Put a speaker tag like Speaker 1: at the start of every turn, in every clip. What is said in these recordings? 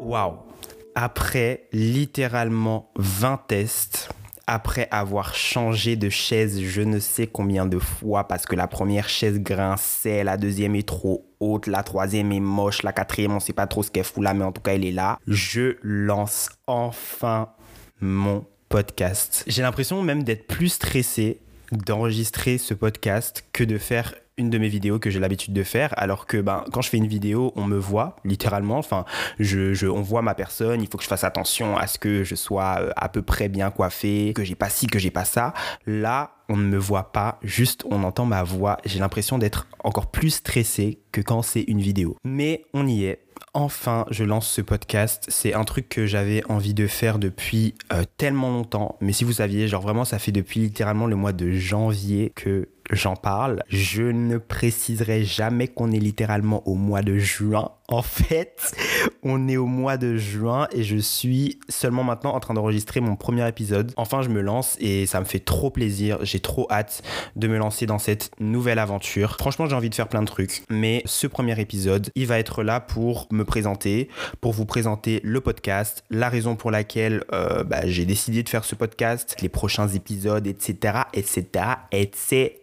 Speaker 1: Waouh Après littéralement 20 tests, après avoir changé de chaise je ne sais combien de fois parce que la première chaise grinçait, la deuxième est trop haute, la troisième est moche, la quatrième on sait pas trop ce qu'elle fout là mais en tout cas elle est là. Je lance enfin mon podcast. J'ai l'impression même d'être plus stressé d'enregistrer ce podcast que de faire une de mes vidéos que j'ai l'habitude de faire, alors que ben, quand je fais une vidéo, on me voit littéralement, enfin, je, je, on voit ma personne, il faut que je fasse attention à ce que je sois euh, à peu près bien coiffé, que j'ai pas ci, que j'ai pas ça. Là, on ne me voit pas, juste on entend ma voix. J'ai l'impression d'être encore plus stressé que quand c'est une vidéo. Mais on y est. Enfin, je lance ce podcast. C'est un truc que j'avais envie de faire depuis euh, tellement longtemps. Mais si vous saviez, genre vraiment, ça fait depuis littéralement le mois de janvier que j'en parle. Je ne préciserai jamais qu'on est littéralement au mois de juin. En fait, on est au mois de juin et je suis seulement maintenant en train d'enregistrer mon premier épisode. Enfin, je me lance et ça me fait trop plaisir. J'ai trop hâte de me lancer dans cette nouvelle aventure. Franchement, j'ai envie de faire plein de trucs. Mais ce premier épisode, il va être là pour me présenter, pour vous présenter le podcast, la raison pour laquelle euh, bah, j'ai décidé de faire ce podcast, les prochains épisodes, etc., etc., etc.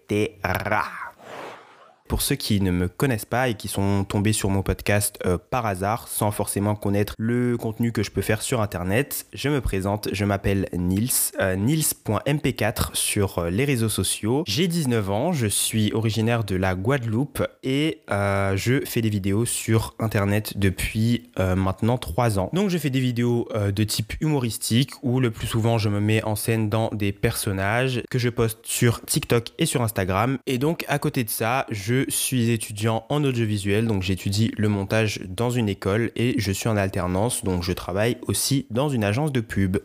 Speaker 1: Pour ceux qui ne me connaissent pas et qui sont tombés sur mon podcast euh, par hasard, sans forcément connaître le contenu que je peux faire sur Internet, je me présente, je m'appelle Nils, euh, nils.mp4 sur euh, les réseaux sociaux. J'ai 19 ans, je suis originaire de la Guadeloupe et je fais des vidéos sur Internet depuis maintenant 3 ans. Donc je fais des vidéos de type humoristique où le plus souvent je me mets en scène dans des personnages que je poste sur TikTok et sur Instagram. Et donc à côté de ça, je je suis étudiant en audiovisuel, donc j'étudie le montage dans une école et je suis en alternance, donc je travaille aussi dans une agence de pub.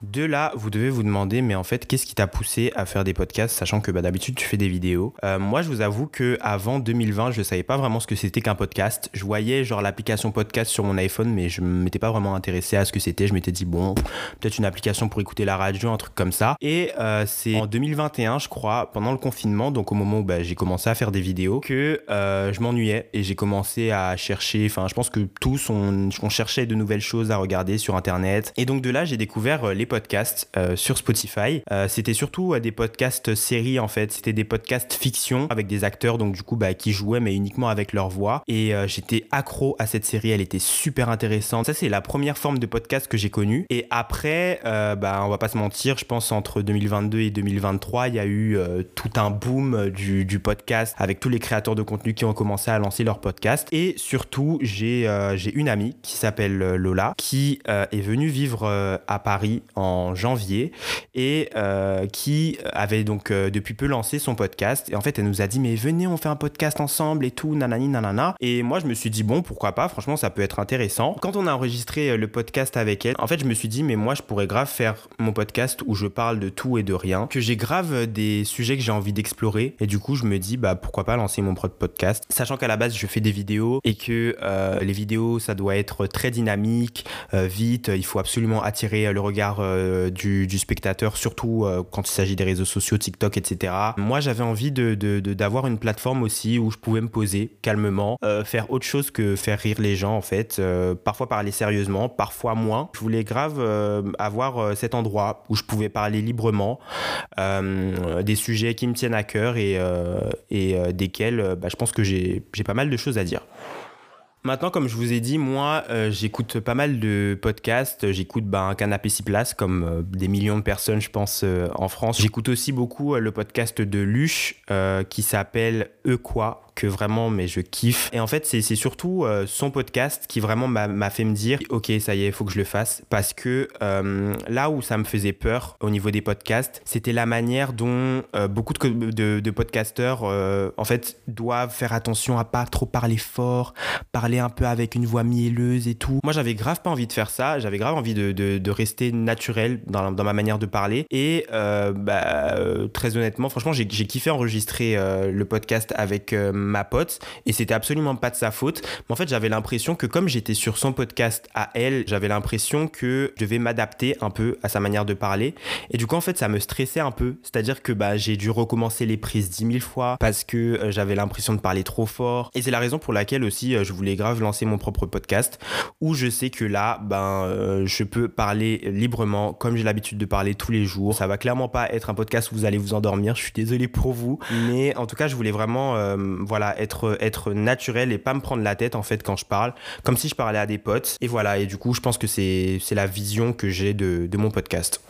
Speaker 1: De là, vous devez vous demander, mais en fait, qu'est-ce qui t'a poussé à faire des podcasts, sachant que bah, d'habitude tu fais des vidéos. Euh, moi, je vous avoue que avant 2020, je savais pas vraiment ce que c'était qu'un podcast. Je voyais genre l'application podcast sur mon iPhone, mais je m'étais pas vraiment intéressé à ce que c'était. Je m'étais dit bon, peut-être une application pour écouter la radio, un truc comme ça. Et euh, c'est en 2021, je crois, pendant le confinement, donc au moment où bah, j'ai commencé à faire des vidéos, que euh, je m'ennuyais et j'ai commencé à chercher. Enfin, je pense que tous on, on cherchait de nouvelles choses à regarder sur Internet. Et donc de là, j'ai découvert les podcasts euh, sur Spotify. Euh, c'était surtout euh, des podcasts séries en fait. C'était des podcasts fiction avec des acteurs donc du coup bah, qui jouaient mais uniquement avec leur voix. Et j'étais accro à cette série. Elle était super intéressante. Ça c'est la première forme de podcast que j'ai connue. Et après, bah, on va pas se mentir, je pense entre 2022 et 2023, il y a eu tout un boom du, du, podcast avec tous les créateurs de contenu qui ont commencé à lancer leur podcast. Et surtout, j'ai j'ai une amie qui s'appelle Lola qui est venue vivre à Paris en janvier et euh, qui avait donc euh, depuis peu lancé son podcast. Et en fait, elle nous a dit, mais venez, on fait un podcast ensemble et tout, nanani, nanana. Et moi, je me suis dit, bon, pourquoi pas, franchement, ça peut être intéressant. Quand on a enregistré euh, le podcast avec elle, en fait, je me suis dit, mais moi, je pourrais grave faire mon podcast où je parle de tout et de rien, que j'ai grave des sujets que j'ai envie d'explorer. Et du coup, je me dis, bah, pourquoi pas lancer mon propre podcast, sachant qu'à la base, je fais des vidéos et que les vidéos, ça doit être très dynamique, vite, il faut absolument attirer le regard euh, du, spectateur, surtout euh, quand il s'agit des réseaux sociaux, TikTok, etc. Moi, j'avais envie d'avoir de, une plateforme aussi où je pouvais me poser calmement, euh, faire autre chose que faire rire les gens, en fait. parfois parler sérieusement, parfois moins. Je voulais grave avoir cet endroit où je pouvais parler librement des sujets qui me tiennent à cœur et, et desquels bah, je pense que j'ai pas mal de choses à dire. Maintenant, comme je vous ai dit, moi, euh, j'écoute pas mal de podcasts. J'écoute ben, Canapé 6 places, comme euh, des millions de personnes, je pense, euh, en France. J'écoute aussi beaucoup le podcast de Luche qui s'appelle E que vraiment, mais je kiffe. Et en fait, c'est surtout euh, son podcast qui vraiment m'a fait me dire, ok, ça y est, faut que je le fasse. Parce que euh, là où ça me faisait peur au niveau des podcasts, c'était la manière dont euh, beaucoup de, de, podcasteurs, en fait, doivent faire attention à pas trop parler fort, parler un peu avec une voix mielleuse et tout. Moi, j'avais grave pas envie de faire ça. J'avais grave envie de, rester naturel dans, dans, ma manière de parler. Et bah, très honnêtement, franchement, j'ai kiffé enregistrer le podcast avec ma pote et c'était absolument pas de sa faute. Mais en fait, j'avais l'impression que comme j'étais sur son podcast à elle, j'avais l'impression que je devais m'adapter un peu à sa manière de parler. Et du coup, en fait, ça me stressait un peu. C'est-à-dire que bah, j'ai dû recommencer les prises dix mille fois parce que euh, j'avais l'impression de parler trop fort. Et c'est la raison pour laquelle aussi euh, je voulais grave lancer mon propre podcast où je sais que là, ben, euh, je peux parler librement comme j'ai l'habitude de parler tous les jours. Ça va clairement pas être un podcast où vous allez vous endormir. Je suis désolé pour vous. Mais en tout cas, je voulais vraiment voilà, être, être naturel et pas me prendre la tête en fait quand je parle. Comme si je parlais à des potes. Et voilà. Et du coup, je pense que c'est la vision que j'ai de mon podcast.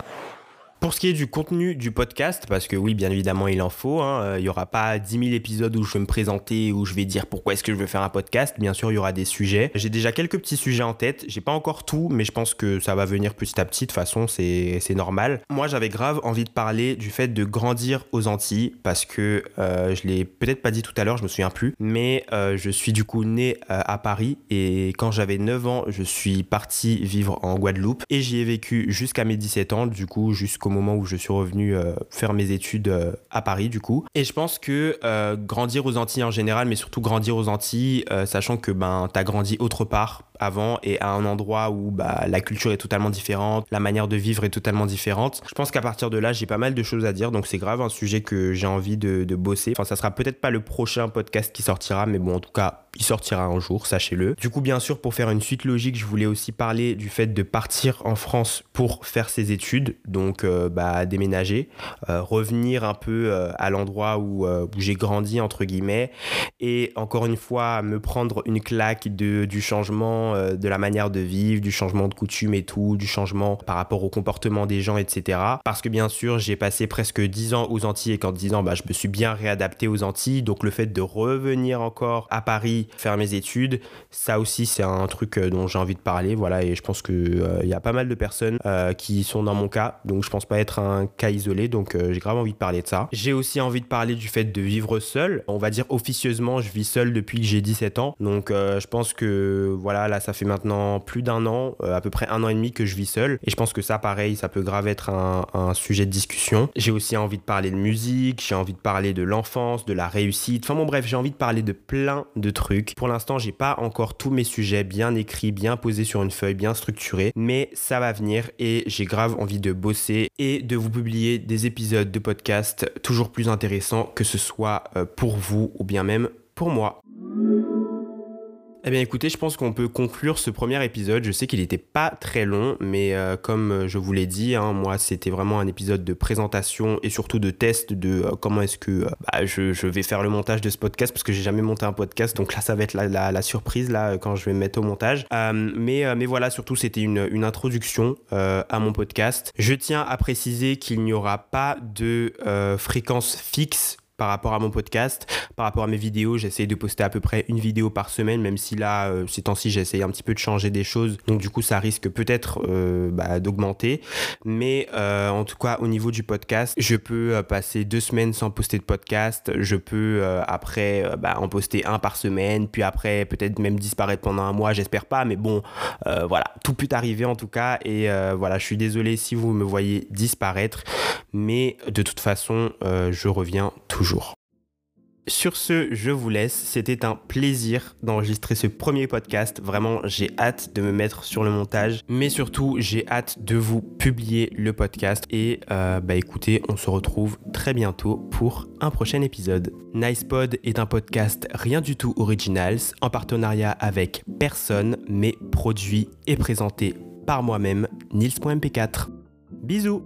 Speaker 1: Pour ce qui est du contenu du podcast, parce que oui, bien évidemment, il en faut, hein, euh, il n'y aura pas 10 000 épisodes où je vais me présenter, où je vais dire pourquoi est-ce que je veux faire un podcast. Bien sûr, il y aura des sujets. J'ai déjà quelques petits sujets en tête. J'ai pas encore tout, mais je pense que ça va venir petit à petit. De toute façon, c'est normal. Moi, j'avais grave envie de parler du fait de grandir aux Antilles, parce que euh, je l'ai peut-être pas dit tout à l'heure, je me souviens plus, mais euh, je suis du coup né à Paris et quand j'avais 9 ans, je suis parti vivre en Guadeloupe et j'y ai vécu jusqu'à mes 17 ans, du coup, jusqu'au moment où je suis revenu euh, faire mes études euh, à Paris du coup. Et je pense que euh, grandir aux Antilles en général, mais surtout grandir aux Antilles, sachant que ben t'as grandi autre part avant et à un endroit où bah, la culture est totalement différente, la manière de vivre est totalement différente. Je pense qu'à partir de là, j'ai pas mal de choses à dire, donc c'est grave un sujet que j'ai envie de, de, bosser. Enfin, ça sera peut-être pas le prochain podcast qui sortira, mais bon, en tout cas, il sortira un jour, sachez-le. Du coup, bien sûr, pour faire une suite logique, je voulais aussi parler du fait de partir en France pour faire ses études, donc bah, déménager, euh, revenir un peu euh, à l'endroit où, j'ai grandi, entre guillemets, et encore une fois, me prendre une claque de, du changement euh, de la manière de vivre, du changement de coutume et tout, du changement par rapport au comportement des gens, etc. Parce que bien sûr, j'ai passé presque 10 ans aux Antilles et qu'en 10 ans, bah, je me suis bien réadapté aux Antilles. Donc le fait de revenir encore à Paris faire mes études, ça aussi, c'est un truc euh, dont j'ai envie de parler. Voilà, et je pense qu'il euh, il y a pas mal de personnes qui sont dans mon cas. Donc je pense pas être un cas isolé. Donc j'ai grave envie de parler de ça. J'ai aussi envie de parler du fait de vivre seul. On va dire officieusement, je vis seul depuis que j'ai 17 ans. Donc je pense que voilà, là, ça fait maintenant plus d'un an, euh, à peu près un an et demi que je vis seul. Et je pense que ça, pareil, ça peut grave être un, sujet de discussion. J'ai aussi envie de parler de musique, j'ai envie de parler de l'enfance, de la réussite. Enfin bon, bref, j'ai envie de parler de plein de trucs. Pour l'instant, j'ai pas encore tous mes sujets bien écrits, bien posés sur une feuille, bien structurés, mais ça va venir et j'ai grave envie de bosser et de vous publier des épisodes de podcast toujours plus intéressants, que ce soit euh, pour vous ou bien même pour moi. Eh bien écoutez, je pense qu'on peut conclure ce premier épisode. Je sais qu'il n'était pas très long, mais euh, comme je vous l'ai dit, hein, moi c'était vraiment un épisode de présentation et surtout de test de euh, comment est-ce que euh, bah, je, vais faire le montage de ce podcast parce que j'ai jamais monté un podcast, donc là ça va être la, surprise là quand je vais me mettre au montage. mais, mais voilà, surtout c'était une, une, introduction à mon podcast. Je tiens à préciser qu'il n'y aura pas de fréquence fixe par rapport à mon podcast, par rapport à mes vidéos. J'essaye de poster à peu près une vidéo par semaine, même si là, euh, ces temps-ci, j'essaye un petit peu de changer des choses. Donc du coup, ça risque peut-être euh, bah, d'augmenter. Mais euh, en tout cas, au niveau du podcast, je peux passer deux semaines sans poster de podcast. Je peux après bah, en poster un par semaine, puis après peut-être même disparaître pendant un mois. J'espère pas, mais bon, voilà, tout peut arriver en tout cas. Et voilà, je suis désolé si vous me voyez disparaître, mais de toute façon, je reviens Sur ce, je vous laisse. C'était un plaisir d'enregistrer ce premier podcast. Vraiment, j'ai hâte de me mettre sur le montage. Mais surtout, j'ai hâte de vous publier le podcast. Et euh, bah écoutez, on se retrouve très bientôt pour un prochain épisode. NicePod est un podcast rien du tout originals en partenariat avec personne, mais produit et présenté par moi-même, Nils.mp4. Bisous